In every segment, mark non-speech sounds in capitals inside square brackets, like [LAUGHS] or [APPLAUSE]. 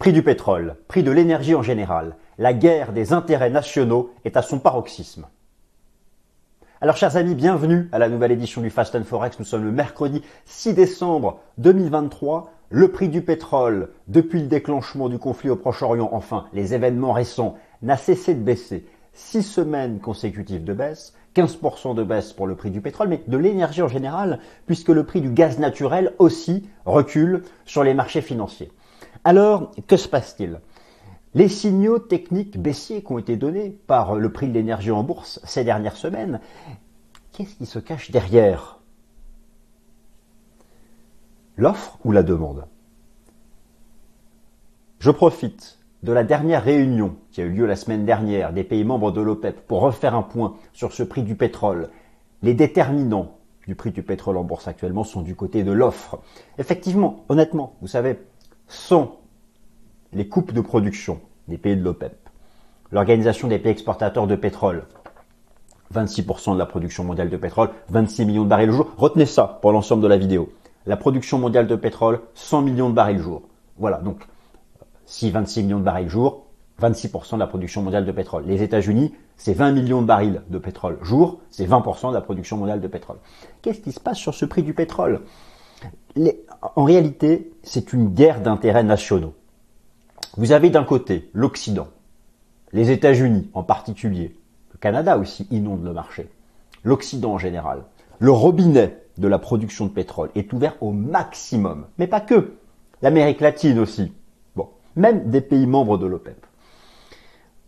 Prix du pétrole, prix de l'énergie en général, la guerre des intérêts nationaux est à son paroxysme. Alors chers amis, bienvenue à la nouvelle édition du Fast and Forex. Nous sommes le mercredi 6 décembre 2023. Le prix du pétrole, depuis le déclenchement du conflit au Proche-Orient, enfin les événements récents, n'a cessé de baisser. Six semaines consécutives de baisse, 15% de baisse pour le prix du pétrole, mais de l'énergie en général, puisque le prix du gaz naturel aussi recule sur les marchés financiers. Alors, que se passe-t-il? Les signaux techniques baissiers qui ont été donnés par le prix de l'énergie en bourse ces dernières semaines, qu'est-ce qui se cache derrière? L'offre ou la demande? Je profite de la dernière réunion qui a eu lieu la semaine dernière des pays membres de l'OPEP pour refaire un point sur ce prix du pétrole. Les déterminants du prix du pétrole en bourse actuellement sont du côté de l'offre. Effectivement, honnêtement, vous savez, sont les coupes de production des pays de l'OPEP, l'Organisation des pays exportateurs de pétrole, 26% de la production mondiale de pétrole, 26 millions de barils le jour. Retenez ça pour l'ensemble de la vidéo. La production mondiale de pétrole, 100 millions de barils le jour. Voilà, donc si 26 millions de barils le jour, 26% de la production mondiale de pétrole. Les États-Unis, c'est 20 millions de barils de pétrole jour, c'est 20% de la production mondiale de pétrole. Qu'est-ce qui se passe sur ce prix du pétrole? En réalité, c'est une guerre d'intérêts nationaux. Vous avez d'un côté l'Occident, les États-Unis en particulier, le Canada aussi inonde le marché, l'Occident en général. Le robinet de la production de pétrole est ouvert au maximum, mais pas que. L'Amérique latine aussi. Bon, même des pays membres de l'OPEP.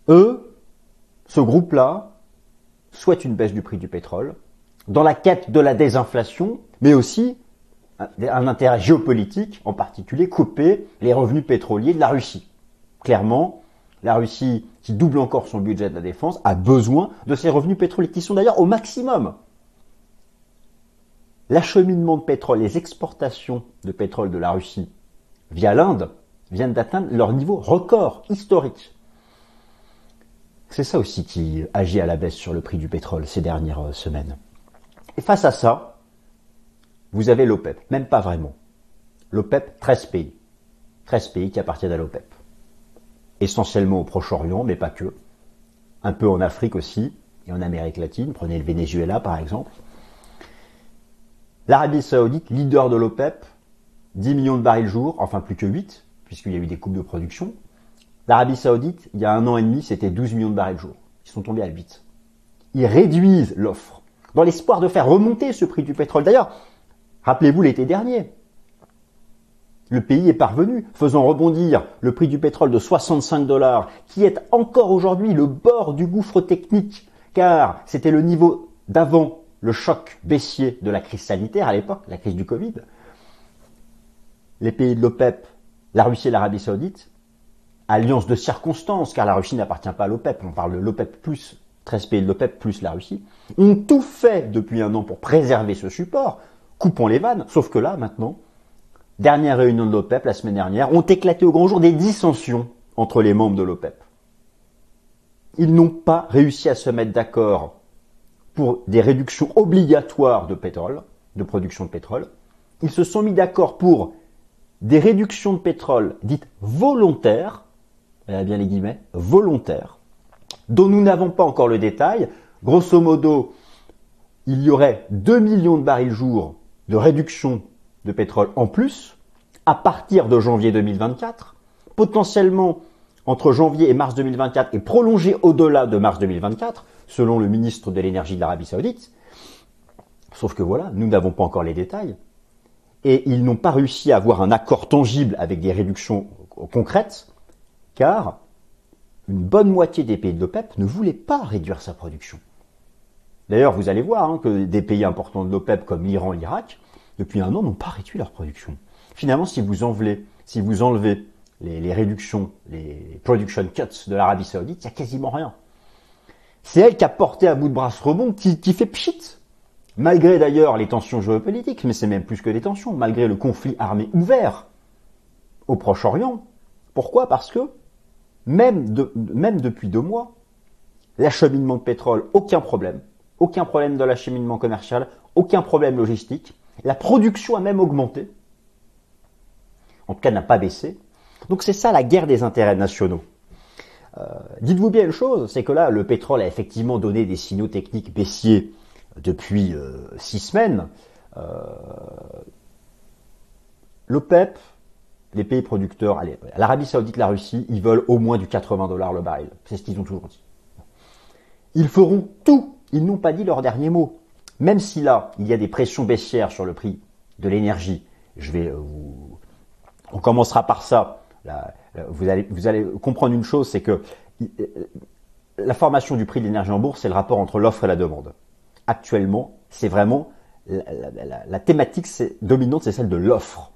Eux, ce groupe-là, souhaite une baisse du prix du pétrole, dans la quête de la désinflation, mais aussi un intérêt géopolitique, en particulier couper les revenus pétroliers de la Russie. Clairement, la Russie, qui double encore son budget de la défense, a besoin de ces revenus pétroliers, qui sont d'ailleurs au maximum. L'acheminement de pétrole, les exportations de pétrole de la Russie via l'Inde viennent d'atteindre leur niveau record historique. C'est ça aussi qui agit à la baisse sur le prix du pétrole ces dernières semaines. Et face à ça, vous avez l'OPEP, même pas vraiment. L'OPEP, 13 pays. 13 pays qui appartiennent à l'OPEP. Essentiellement au Proche-Orient, mais pas que. Un peu en Afrique aussi, et en Amérique latine. Prenez le Venezuela par exemple. L'Arabie Saoudite, leader de l'OPEP, 10 millions de barils jour, enfin plus que 8, puisqu'il y a eu des coupes de production. L'Arabie Saoudite, il y a un an et demi, c'était 12 millions de barils jour. Ils sont tombés à 8. Ils réduisent l'offre, dans l'espoir de faire remonter ce prix du pétrole. D'ailleurs, Rappelez-vous l'été dernier. Le pays est parvenu, faisant rebondir le prix du pétrole de 65 dollars, qui est encore aujourd'hui le bord du gouffre technique, car c'était le niveau d'avant le choc baissier de la crise sanitaire à l'époque, la crise du Covid. Les pays de l'OPEP, la Russie et l'Arabie Saoudite, alliance de circonstances, car la Russie n'appartient pas à l'OPEP, on parle de l'OPEP plus 13 pays de l'OPEP plus la Russie, ont tout fait depuis un an pour préserver ce support, coupons les vannes. Sauf que là, maintenant, dernière réunion de l'OPEP la semaine dernière, ont éclaté au grand jour des dissensions entre les membres de l'OPEP. Ils n'ont pas réussi à se mettre d'accord pour des réductions obligatoires de pétrole, de production de pétrole. Ils se sont mis d'accord pour des réductions de pétrole dites volontaires, a bien les guillemets, volontaires, dont nous n'avons pas encore le détail. Grosso modo, il y aurait 2 millions de barils jour de réduction de pétrole en plus à partir de janvier 2024, potentiellement entre janvier et mars 2024 et prolongé au-delà de mars 2024, selon le ministre de l'énergie de l'Arabie saoudite. Sauf que voilà, nous n'avons pas encore les détails. Et ils n'ont pas réussi à avoir un accord tangible avec des réductions concrètes, car une bonne moitié des pays de l'OPEP ne voulaient pas réduire sa production. D'ailleurs, vous allez voir hein, que des pays importants de l'OPEP comme l'Iran, l'Irak, depuis un an, n'ont pas réduit leur production. Finalement, si vous enlevez, si vous enlevez les, réductions, les production cuts de l'Arabie Saoudite, il n'y a quasiment rien. C'est elle qui a porté à bout de bras ce rebond qui, fait pchit. Malgré d'ailleurs les tensions géopolitiques, mais c'est même plus que des tensions, malgré le conflit armé ouvert au Proche-Orient. Pourquoi? Parce que même depuis deux mois, l'acheminement de pétrole, aucun problème. Aucun problème de l'acheminement commercial, aucun problème logistique. La production a même augmenté. En tout cas, n'a pas baissé. Donc c'est ça la guerre des intérêts nationaux. Euh, dites-vous bien une chose, c'est que là, le pétrole a effectivement donné des signaux techniques baissiers depuis euh, six semaines. Euh, L'OPEP, les pays producteurs, l'Arabie Saoudite, la Russie, ils veulent au moins du 80 dollars le baril. C'est ce qu'ils ont toujours dit. Ils feront tout. Ils n'ont pas dit leur dernier mot. Même si là, il y a des pressions baissières sur le prix de l'énergie, je vais vous, on commencera par ça. vous, allez, vous allez comprendre une chose, c'est que la formation du prix de l'énergie en bourse, c'est le rapport entre l'offre et la demande. Actuellement, c'est vraiment la, thématique dominante, c'est celle de l'offre.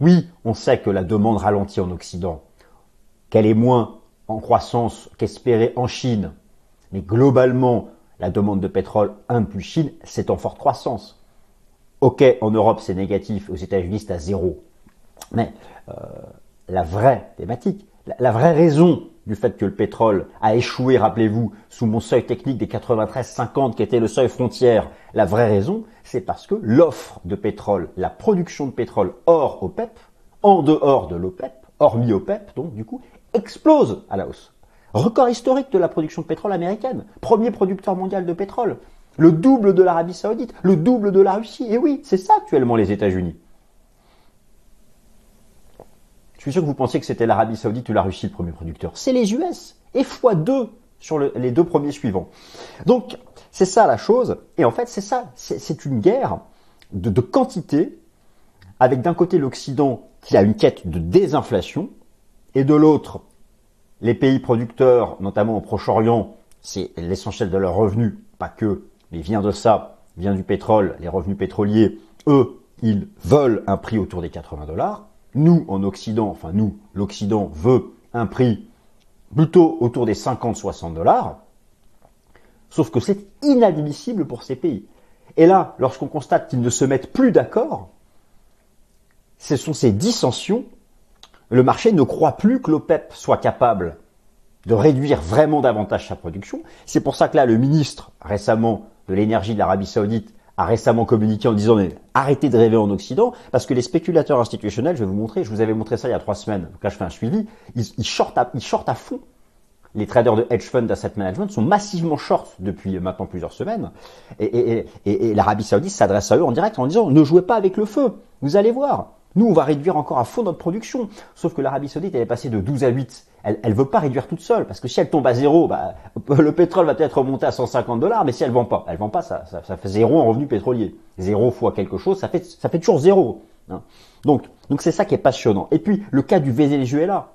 Oui, on sait que la demande ralentit en Occident, qu'elle est moins en croissance qu'espérée en Chine, mais globalement, la demande de pétrole, plus Chine, c'est en forte croissance. Ok, en Europe c'est négatif, aux États-Unis c'est à zéro. Mais euh, la vraie thématique, la, vraie raison du fait que le pétrole a échoué, rappelez-vous, sous mon seuil technique des 93-50 qui était le seuil frontière, la vraie raison, c'est parce que l'offre de pétrole, la production de pétrole hors OPEP, en dehors de l'OPEP, hormis OPEP, donc du coup, explose à la hausse. Record historique de la production de pétrole américaine, premier producteur mondial de pétrole, le double de l'Arabie saoudite, le double de la Russie, et oui, c'est ça actuellement les États-Unis. Je suis sûr que vous pensiez que c'était l'Arabie Saoudite ou la Russie le premier producteur. C'est les US. Et x2 sur les deux premiers suivants. Donc, c'est ça la chose. Et en fait, c'est ça. C'est une guerre de, de quantité, avec d'un côté l'Occident qui a une quête de désinflation, et de l'autre, les pays producteurs, notamment au Proche-Orient, c'est l'essentiel de leurs revenus, pas que, mais vient de ça, vient du pétrole, les revenus pétroliers, eux, ils veulent un prix autour des 80 dollars. Nous, en Occident, enfin nous, l'Occident veut un prix plutôt autour des 50-60 dollars. Sauf que c'est inadmissible pour ces pays. Et là, lorsqu'on constate qu'ils ne se mettent plus d'accord, ce sont ces dissensions. Le marché ne croit plus que l'OPEP soit capable de réduire vraiment davantage sa production. C'est pour ça que là, le ministre récemment de l'énergie de l'Arabie Saoudite a récemment communiqué en disant arrêtez de rêver en Occident parce que les spéculateurs institutionnels, je vais vous montrer, je vous avais montré ça il y a trois semaines, donc là je fais un suivi, ils, shortent, à, fond. Les traders de hedge fund d'asset management sont massivement short depuis maintenant plusieurs semaines. Et l'Arabie Saoudite s'adresse à eux en direct en disant ne jouez pas avec le feu, vous allez voir. Nous, on va réduire encore à fond notre production. Sauf que l'Arabie Saoudite, elle est passée de 12 à 8. Elle ne veut pas réduire toute seule, parce que si elle tombe à zéro, bah, [LAUGHS] le pétrole va peut-être remonter à 150 dollars, mais si elle vend pas, elle vend pas, ça, ça, ça fait zéro en revenu pétrolier. Zéro fois quelque chose, ça fait, ça fait toujours zéro. Hein. Donc, donc c'est ça qui est passionnant. Et puis, le cas du Venezuela.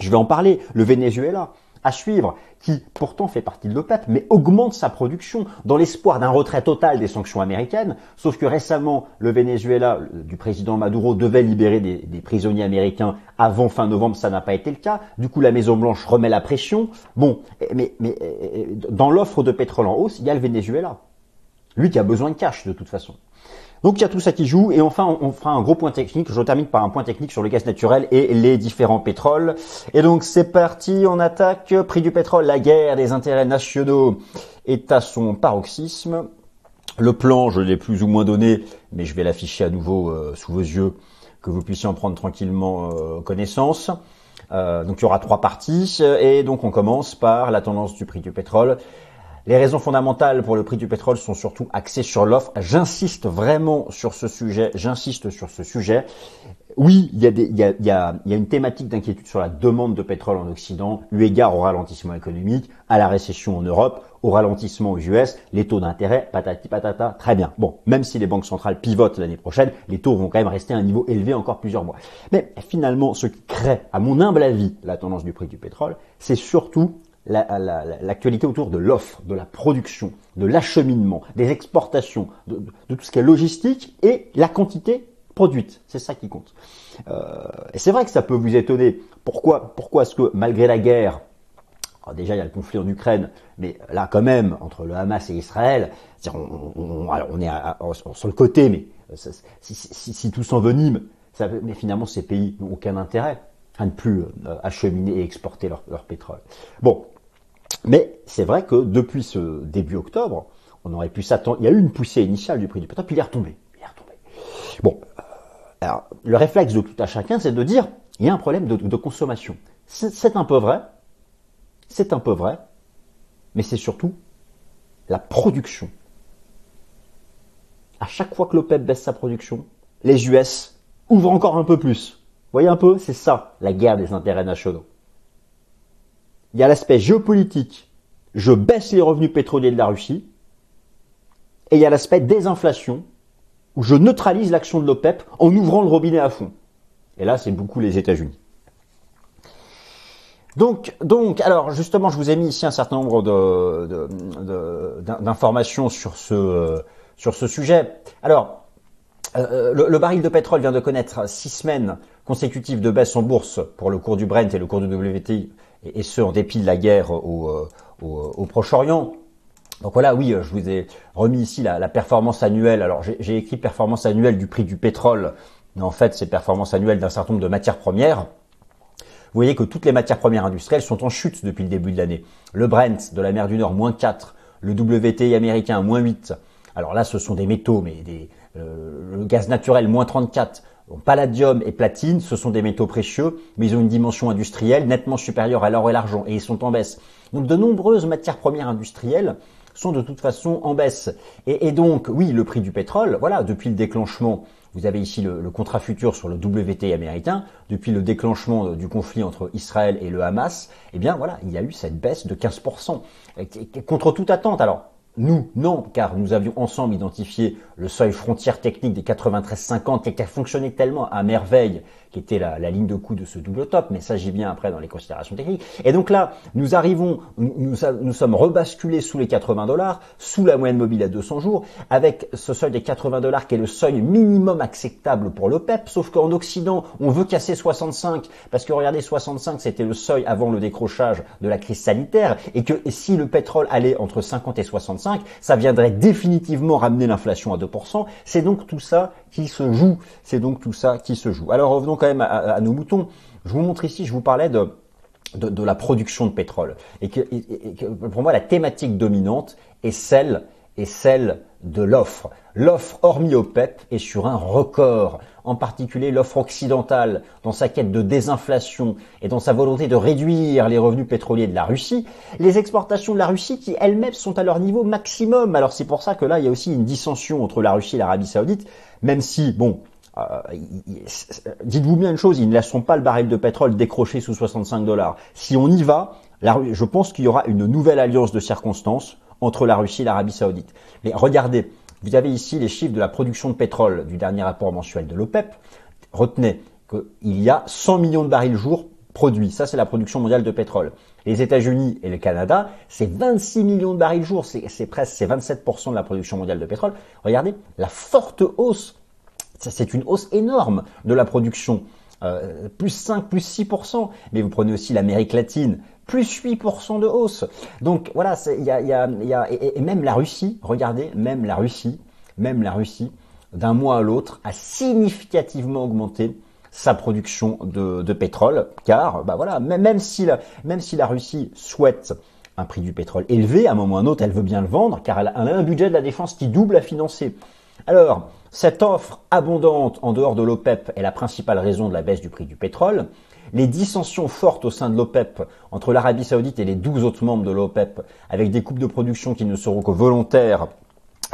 Je vais en parler. Le Venezuela à suivre, qui pourtant fait partie de l'OPEP, mais augmente sa production dans l'espoir d'un retrait total des sanctions américaines. Sauf que récemment, le Venezuela du président Maduro devait libérer des, des prisonniers américains avant fin novembre, ça n'a pas été le cas. Du coup, la Maison Blanche remet la pression. Bon, mais, mais dans l'offre de pétrole en hausse, il y a le Venezuela. Lui qui a besoin de cash de toute façon. Donc il y a tout ça qui joue. Et enfin, on fera un gros point technique. Je termine par un point technique sur le gaz naturel et les différents pétroles. Et donc c'est parti, on attaque. Prix du pétrole, la guerre des intérêts nationaux est à son paroxysme. Le plan, je l'ai plus ou moins donné, mais je vais l'afficher à nouveau euh, sous vos yeux, que vous puissiez en prendre tranquillement euh, connaissance. Euh, donc il y aura trois parties, et donc on commence par la tendance du prix du pétrole. Les raisons fondamentales pour le prix du pétrole sont surtout axées sur l'offre. J'insiste vraiment sur ce sujet. J'insiste sur ce sujet. Oui, il y a, des, il il y a, il y a une thématique d'inquiétude sur la demande de pétrole en Occident, eu égard au ralentissement économique, à la récession en Europe, au ralentissement aux US, les taux d'intérêt, patati patata, très bien. Bon, même si les banques centrales pivotent l'année prochaine, les taux vont quand même rester à un niveau élevé encore plusieurs mois. Mais finalement, ce qui crée, à mon humble avis, la tendance du prix du pétrole, c'est surtout l'actualité autour de l'offre, de la production, de l'acheminement, des exportations, de, tout ce qui est logistique et la quantité produite. C'est ça qui compte. Euh, et c'est vrai que ça peut vous étonner. Pourquoi, pourquoi est-ce que malgré la guerre, déjà il y a le conflit en Ukraine, mais là quand même entre le Hamas et Israël, on, est sur le côté, mais si, tout s'envenime, mais finalement ces pays n'ont aucun intérêt à ne plus euh, acheminer et exporter leur, leur pétrole. Bon, mais c'est vrai que depuis ce début octobre, on aurait pu s'attendre. Il y a eu une poussée initiale du prix du pétrole, puis il est retombé. Il est retombé. Bon, euh, alors le réflexe de tout à chacun, c'est de dire il y a un problème de, consommation. C'est un peu vrai, c'est un peu vrai, mais c'est surtout la production. À chaque fois que l'OPEP baisse sa production, les US ouvrent encore un peu plus. Vous voyez un peu, c'est ça, la guerre des intérêts nationaux. Il y a l'aspect géopolitique, je baisse les revenus pétroliers de la Russie, et il y a l'aspect désinflation, où je neutralise l'action de l'OPEP en ouvrant le robinet à fond. Et là, c'est beaucoup les États-Unis. Donc, alors justement, je vous ai mis ici un certain nombre d'informations sur ce sujet. Alors, euh, le, baril de pétrole vient de connaître six semaines consécutives de baisse en bourse pour le cours du Brent et le cours du WTI, et, ce en dépit de la guerre au, euh, au Proche-Orient. Donc voilà, oui, je vous ai remis ici la, performance annuelle. Alors j'ai écrit performance annuelle du prix du pétrole, mais en fait c'est performance annuelle d'un certain nombre de matières premières. Vous voyez que toutes les matières premières industrielles sont en chute depuis le début de l'année. Le Brent de la mer du Nord, moins 4. Le WTI américain, moins 8. Alors là, ce sont des métaux, mais des, euh, le gaz naturel, moins 34. Palladium et platine, ce sont des métaux précieux, mais ils ont une dimension industrielle nettement supérieure à l'or et l'argent, et ils sont en baisse. Donc de nombreuses matières premières industrielles sont de toute façon en baisse. Et, donc, oui, le prix du pétrole, voilà, depuis le déclenchement, vous avez ici le, contrat futur sur le WTI américain, depuis le déclenchement du conflit entre Israël et le Hamas, eh bien voilà, il y a eu cette baisse de 15%. Contre toute attente, alors nous, non, car nous avions ensemble identifié le seuil frontière technique des 93,50 et qui a fonctionné tellement à merveille qui était la, ligne de coup de ce double top, mais ça j'y viens après dans les considérations techniques. Et donc là, nous arrivons, nous, sommes rebasculés sous les 80 dollars, sous la moyenne mobile à 200 jours, avec ce seuil des 80 dollars qui est le seuil minimum acceptable pour l'OPEP, sauf qu'en Occident, on veut casser 65, parce que regardez, 65 c'était le seuil avant le décrochage de la crise sanitaire, et que si le pétrole allait entre 50 et 65, ça viendrait définitivement ramener l'inflation à 2%. C'est donc tout ça qui se joue. C'est donc tout ça qui se joue. Alors revenons à, nos moutons. Je vous montre ici, je vous parlais de, de, la production de pétrole. Et que, pour moi, la thématique dominante est celle, est celle de l'offre. L'offre, hormis OPEP, est sur un record. En particulier l'offre occidentale, dans sa quête de désinflation et dans sa volonté de réduire les revenus pétroliers de la Russie. Les exportations de la Russie qui elles-mêmes sont à leur niveau maximum. Alors c'est pour ça que là, il y a aussi une dissension entre la Russie et l'Arabie Saoudite, même si, bon, dites-vous bien une chose, ils ne laisseront pas le baril de pétrole décrocher sous 65 dollars. Si on y va, je pense qu'il y aura une nouvelle alliance de circonstances entre la Russie et l'Arabie Saoudite. Mais regardez, vous avez ici les chiffres de la production de pétrole du dernier rapport mensuel de l'OPEP. Retenez qu'il y a 100 millions de barils jour produits. Ça, c'est la production mondiale de pétrole. Les États-Unis et le Canada, c'est 26 millions de barils jour. C'est presque, c'est 27% de la production mondiale de pétrole. Regardez la forte hausse. C'est une hausse énorme de la production. Euh, plus 5, plus 6%. Mais vous prenez aussi l'Amérique latine, plus 8% de hausse. Donc voilà, il y a, y a, y a et, même la Russie, regardez, même la Russie, même la Russie, d'un mois à l'autre, a significativement augmenté sa production de, pétrole, car bah voilà, même si la, même si la Russie souhaite un prix du pétrole élevé, à un moment ou à un autre, elle veut bien le vendre, car elle a un budget de la défense qui double à financer. Alors, cette offre abondante en dehors de l'OPEP est la principale raison de la baisse du prix du pétrole. Les dissensions fortes au sein de l'OPEP entre l'Arabie Saoudite et les 12 autres membres de l'OPEP, avec des coupes de production qui ne seront que volontaires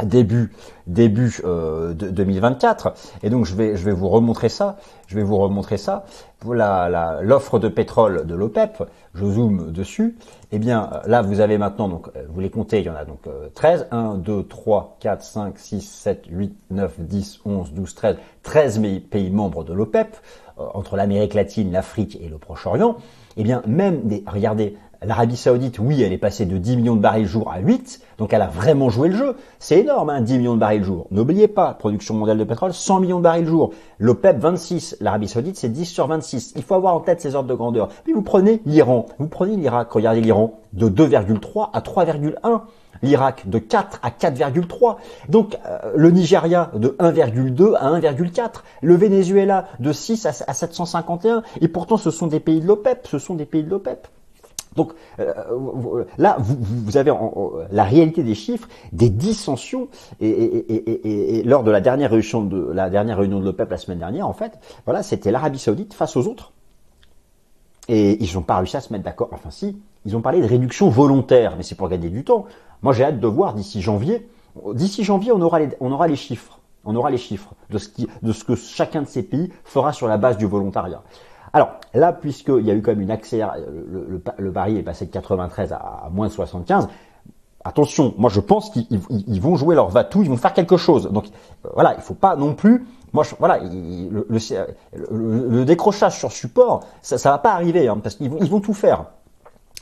début début euh, de 2024 et donc je vais je vais vous remontrer ça. Je vais vous remontrer ça. La l'offre de pétrole de l'OPEP je zoome dessus. Et eh bien là vous avez maintenant donc euh, vous les comptez il y en a donc 13 1 2 3 4 5 6 7 8 9 10 11 12 13 13 pays membres de l'OPEP euh, entre l'Amérique latine, l'Afrique et le Proche-Orient, eh bien même des, regardez, l'Arabie Saoudite, oui, elle est passée de 10 millions de barils jour à 8, donc elle a vraiment joué le jeu. C'est énorme, hein, 10 millions de barils jour. N'oubliez pas, production mondiale de pétrole, 100 millions de barils jour. L'OPEP 26, l'Arabie Saoudite c'est 10 sur 26. Il faut avoir en tête ces ordres de grandeur. Puis vous prenez l'Iran, vous prenez l'Irak, regardez l'Iran, de 2,3 à 3,1 l'Irak de 4 à 4,3, donc euh, le Nigeria de 1,2 à 1,4, le Venezuela de 6 à, 751, et pourtant ce sont des pays de l'OPEP, ce sont des pays de l'OPEP. Donc euh, là, vous, avez la réalité des chiffres, des dissensions, et, lors de la dernière réunion de la dernière réunion de l'OPEP la semaine dernière, en fait, voilà, c'était l'Arabie Saoudite face aux autres Et ils n'ont pas réussi à se mettre d'accord. Enfin si, ils ont parlé de réduction volontaire, mais c'est pour gagner du temps. Moi j'ai hâte de voir d'ici janvier. D'ici janvier, on aura les, chiffres. On aura les chiffres de ce que chacun de ces pays fera sur la base du volontariat. Alors là, puisqu'il y a eu quand même une accélération, le, le, pari est passé de 93 à, moins de 75, attention, moi je pense qu'ils vont jouer leur va-tout, ils vont faire quelque chose. Donc voilà, il faut pas non plus moi, je, voilà, le, le, décrochage sur support, ça, ça va pas arriver, hein, parce qu'ils ils vont tout faire.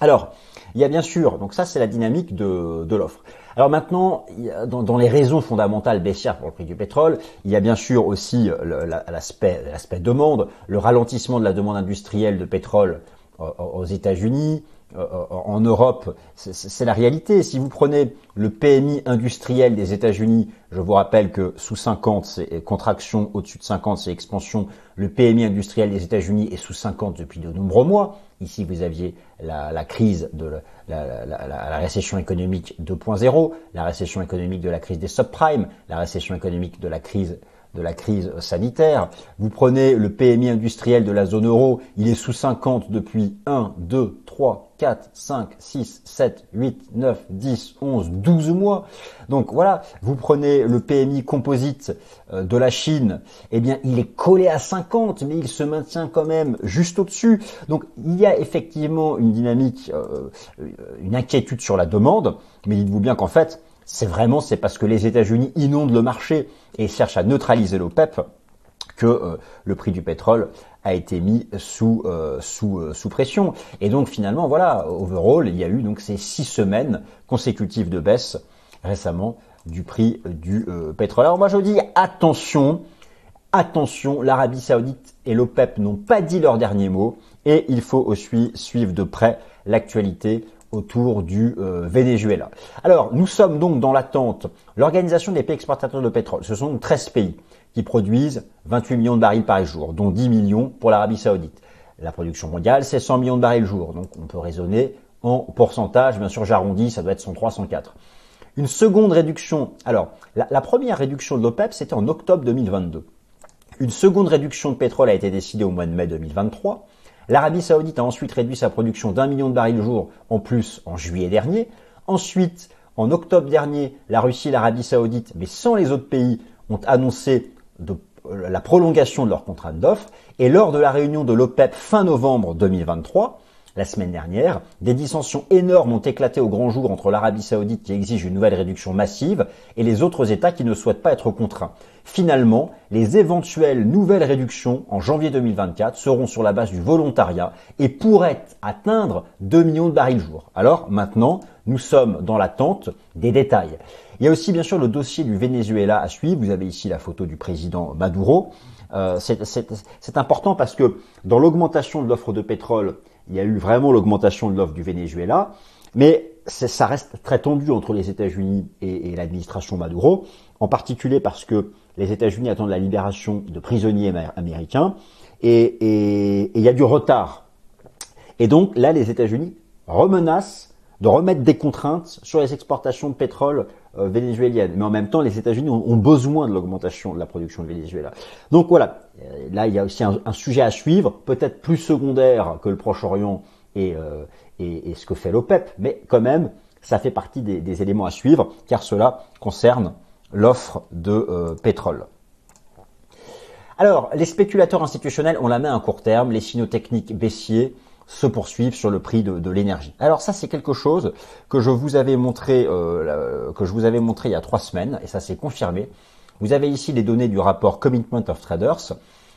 Alors, il y a bien sûr, donc ça c'est la dynamique de, l'offre. Alors maintenant, dans, les raisons fondamentales baissières pour le prix du pétrole, il y a bien sûr aussi l'aspect demande, le ralentissement de la demande industrielle de pétrole aux États-Unis, euh, en Europe, c'est la réalité. Si vous prenez le PMI industriel des États-Unis, je vous rappelle que sous 50 c'est contraction, au-dessus de 50 c'est expansion. Le PMI industriel des États-Unis est sous 50 depuis de nombreux mois. Ici, vous aviez la, crise de la, la récession économique 2.0, la récession économique de la crise des subprimes, la récession économique de la crise de la crise sanitaire. Vous prenez le PMI industriel de la zone euro, il est sous 50 depuis 1, 2, 3, 4, 5, 6, 7, 8, 9, 10, 11, 12 mois. Donc voilà, vous prenez le PMI composite euh, de la Chine, eh bien il est collé à 50, mais il se maintient quand même juste au-dessus. Donc il y a effectivement une dynamique, euh, une inquiétude sur la demande, mais dites-vous bien qu'en fait, c'est vraiment c'est parce que les États-Unis inondent le marché et cherchent à neutraliser l'OPEP que euh, le prix du pétrole a été mis sous euh, sous euh, sous pression et donc finalement voilà overall il y a eu donc ces six semaines consécutives de baisse récemment du prix du pétrole. Alors moi je dis attention attention l'Arabie Saoudite et l'OPEP n'ont pas dit leur dernier mot et il faut aussi suivre de près l'actualité autour du euh, Venezuela. Alors, nous sommes donc dans l'attente. L'Organisation des pays exportateurs de pétrole, ce sont 13 pays qui produisent 28 millions de barils par jour, dont 10 millions pour l'Arabie saoudite. La production mondiale, c'est 100 millions de barils jour, donc on peut raisonner en pourcentage. Bien sûr, j'arrondis, ça doit être 103, 104. Une seconde réduction. Alors, la, la première réduction de l'OPEP, c'était en octobre 2022. Une seconde réduction de pétrole a été décidée au mois de mai 2023. L'Arabie saoudite a ensuite réduit sa production d'un million de barils le jour en plus en juillet dernier. Ensuite, en octobre dernier, la Russie et l'Arabie saoudite, mais sans les autres pays, ont annoncé euh, la prolongation de leur contrat d'offres. Et lors de la réunion de l'OPEP fin novembre 2023, la semaine dernière, des dissensions énormes ont éclaté au grand jour entre l'Arabie saoudite qui exige une nouvelle réduction massive et les autres États qui ne souhaitent pas être contraints. Finalement, les éventuelles nouvelles réductions en janvier 2024 seront sur la base du volontariat et pourraient atteindre 2 millions de barils jour. Alors maintenant, nous sommes dans l'attente des détails. Il y a aussi bien sûr le dossier du Venezuela à suivre. Vous avez ici la photo du président Maduro. Euh, c'est important parce que dans l'augmentation de l'offre de pétrole il y a eu vraiment l'augmentation de l'offre du Venezuela, mais ça reste très tendu entre les États-Unis et, l'administration Maduro, en particulier parce que les États-Unis attendent la libération de prisonniers américains et il y a du retard. Et donc là, les États-Unis remenacent de remettre des contraintes sur les exportations de pétrole euh, vénézuéliennes. Mais en même temps, les États-Unis ont, besoin de l'augmentation de la production de Venezuela. Donc voilà, euh, là il y a aussi un, sujet à suivre, peut-être plus secondaire que le Proche-Orient et, euh, et, ce que fait l'OPEP, mais quand même, ça fait partie des, des, éléments à suivre, car cela concerne l'offre de pétrole. Alors, les spéculateurs institutionnels ont la main à court terme, les signaux techniques baissiers, se poursuivre sur le prix de, l'énergie. Alors ça, c'est quelque chose que je vous avais montré, euh, que je vous avais montré il y a trois semaines, et ça s'est confirmé. Vous avez ici les données du rapport Commitment of Traders,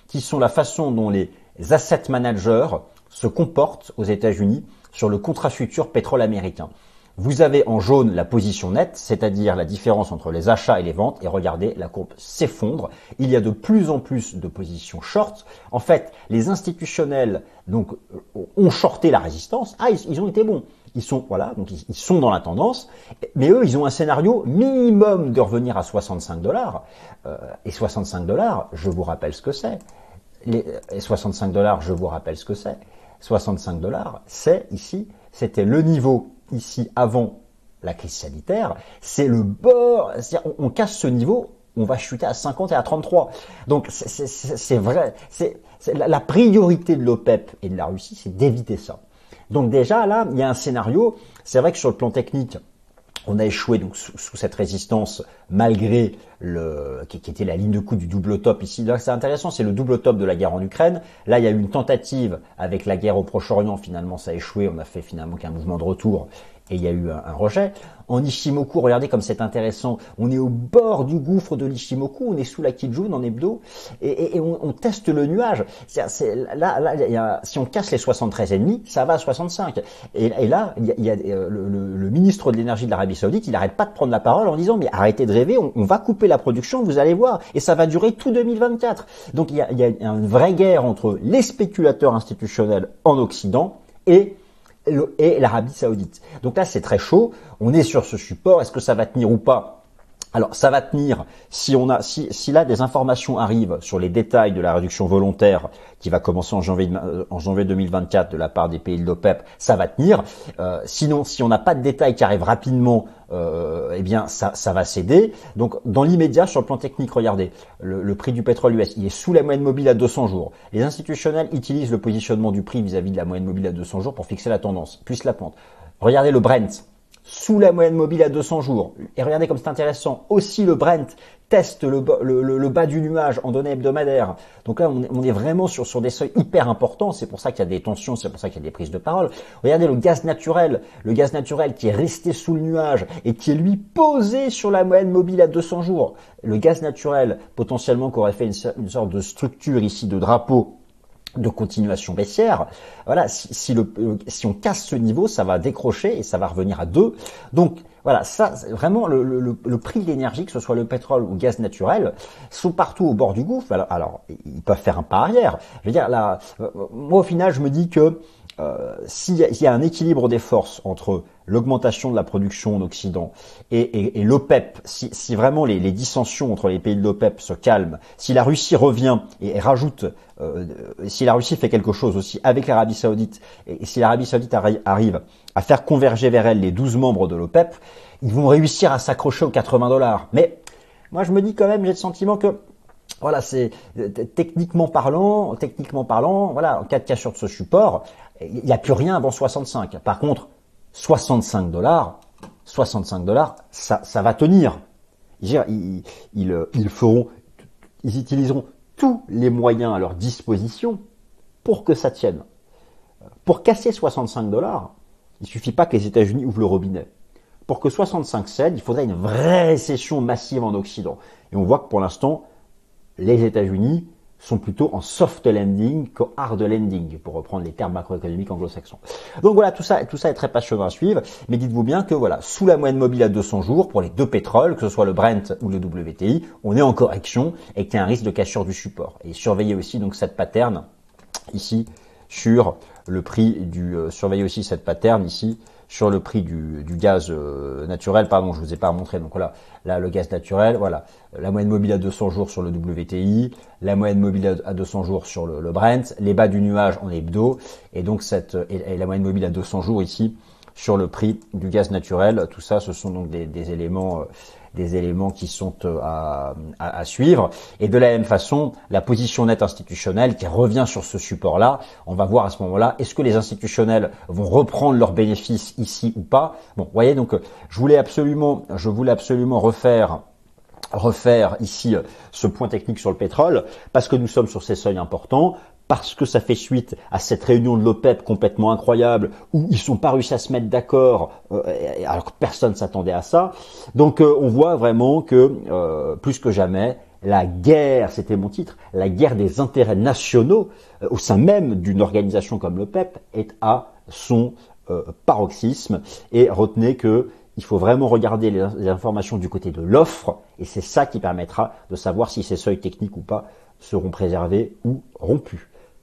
qui sont la façon dont les asset managers se comportent aux États-Unis sur le contrat futur pétrole américain. Vous avez en jaune la position nette, c'est-à-dire la différence entre les achats et les ventes, et regardez, la courbe s'effondre. Il y a de plus en plus de positions short. En fait, les institutionnels donc euh, ont shorté la résistance. Ah, ils, ont été bons. Ils sont voilà, donc ils, sont dans la tendance, mais eux, ils ont un scénario minimum de revenir à 65 dollars. Euh, et 65 dollars, je vous rappelle ce que c'est. Les, et 65 dollars, je vous rappelle ce que c'est. 65 dollars, c'est ici, c'était le niveau ici avant la crise sanitaire, c'est le bord, on, on casse ce niveau on va chuter à 50 et à 33. Donc c'est vrai, c'est la priorité de l'OPEP et de la Russie, c'est d'éviter ça. Donc déjà là, il y a un scénario. C'est vrai que sur le plan technique, on a échoué donc sous, cette résistance malgré le qui, était la ligne de coup du double top ici. Là, c'est intéressant, c'est le double top de la guerre en Ukraine. Là, il y a eu une tentative avec la guerre au Proche-Orient. Finalement, ça a échoué. On a fait finalement qu'un mouvement de retour et il y a eu un, rejet. En Ishimoku, regardez comme c'est intéressant, on est au bord du gouffre de l'Ishimoku, on est sous la Kijun en hebdo, et, on, teste le nuage. là, là si on casse les 73 ennemis, ça va à 65. Et, là, il y a, euh, le, ministre de l'énergie de l'Arabie Saoudite, il n'arrête pas de prendre la parole en disant mais arrêtez de rêver, on, va couper la production, vous allez voir, et ça va durer tout 2024. Donc il y a, il y a une vraie guerre entre les spéculateurs institutionnels en Occident et et l'Arabie Saoudite. Donc là, c'est très chaud. On est sur ce support. Est-ce que ça va tenir ou pas? Alors ça va tenir si on a si, si là des informations arrivent sur les détails de la réduction volontaire qui va commencer en janvier en janvier 2024 de la part des pays de l'OPEP, ça va tenir. Euh, sinon, si on n'a pas de détails qui arrivent rapidement, euh, eh bien ça, ça va céder. Donc dans l'immédiat, sur le plan technique, regardez, le, prix du pétrole US, il est sous la moyenne mobile à 200 jours. Les institutionnels utilisent le positionnement du prix vis-à-vis -vis de la moyenne mobile à 200 jours pour fixer la tendance, plus la pente. Regardez le Brent sous la moyenne mobile à 200 jours. Et regardez comme c'est intéressant. Aussi le Brent teste le, bas du nuage en données hebdomadaires. Donc là, on est, vraiment sur, sur des seuils hyper importants. C'est pour ça qu'il y a des tensions, c'est pour ça qu'il y a des prises de parole. Regardez le gaz naturel, le gaz naturel qui est resté sous le nuage et qui est lui posé sur la moyenne mobile à 200 jours. Le gaz naturel, potentiellement, qui aurait fait une, une sorte de structure ici de drapeau de continuation baissière. Voilà, si, si, le, euh, si on casse ce niveau, ça va décrocher et ça va revenir à 2. Donc voilà, ça vraiment le, le, le prix de l'énergie, que ce soit le pétrole ou le gaz naturel, sont partout au bord du gouffre. Alors, alors ils peuvent faire un pas arrière. Je veux dire, là, euh, moi au final, je me dis que euh, s'il y, a un équilibre des forces entre l'augmentation de la production en Occident et, et, l'OPEP, si, si, vraiment les, les, dissensions entre les pays de l'OPEP se calment, si la Russie revient et, rajoute, euh, si la Russie fait quelque chose aussi avec l'Arabie Saoudite, et, si l'Arabie Saoudite arrive à faire converger vers elle les 12 membres de l'OPEP, ils vont réussir à s'accrocher aux 80 dollars. Mais moi je me dis quand même, j'ai le sentiment que voilà, c'est techniquement parlant, techniquement parlant, voilà, en cas de cassure de ce support, il n'y a plus rien avant 65. Par contre, 65 dollars, 65 dollars, ça, va tenir. Feront, ils utiliseront tous les moyens à leur disposition pour que ça tienne. Pour casser 65 dollars, il suffit pas que les États-Unis ouvrent le robinet. Pour que 65 cède, il faudrait une vraie récession massive en Occident. Et on voit que pour l'instant, les États-Unis sont plutôt en soft landing qu'en hard landing, pour reprendre les termes macroéconomiques anglo-saxons. Donc voilà, tout ça, tout ça est très passionnant à suivre, mais dites-vous bien que voilà, sous la moyenne mobile à 200 jours, pour les deux pétroles, que ce soit le Brent ou le WTI, on est en correction et qu'il y a un risque de cassure du support. Et surveillez aussi donc cette pattern ici sur le prix du, euh, surveillez aussi cette pattern ici sur le prix du, gaz euh, naturel, pardon, je vous ai pas montré, donc voilà, là le gaz naturel, voilà, la moyenne mobile à 200 jours sur le WTI, la moyenne mobile à 200 jours sur le, Brent, les bas du nuage en hebdo, et donc cette et, la moyenne mobile à 200 jours ici sur le prix du gaz naturel. Tout ça, ce sont donc des, éléments euh, des éléments qui sont euh, à, à, suivre. Et de la même façon, la position nette institutionnelle qui revient sur ce support-là, on va voir à ce moment-là, est-ce que les institutionnels vont reprendre leurs bénéfices ici ou pas? Bon, voyez, donc je voulais absolument, je voulais absolument refaire refaire ici euh, ce point technique sur le pétrole, parce que nous sommes sur ces seuils importants, parce que ça fait suite à cette réunion de l'OPEP complètement incroyable où ils sont pas réussi à se mettre d'accord euh, alors que personne s'attendait à ça. Donc euh, on voit vraiment que euh, plus que jamais la guerre, c'était mon titre, la guerre des intérêts nationaux au sein même d'une organisation comme l'OPEP est à son paroxysme et retenez que il faut vraiment regarder les informations du côté de l'offre et c'est ça qui permettra de savoir si ces seuils techniques ou pas seront préservés ou rompus.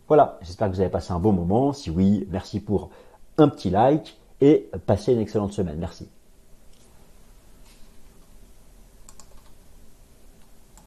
Voilà, j'espère que vous avez passé un bon moment. Si oui, merci pour un petit like et passez une excellente semaine. Merci.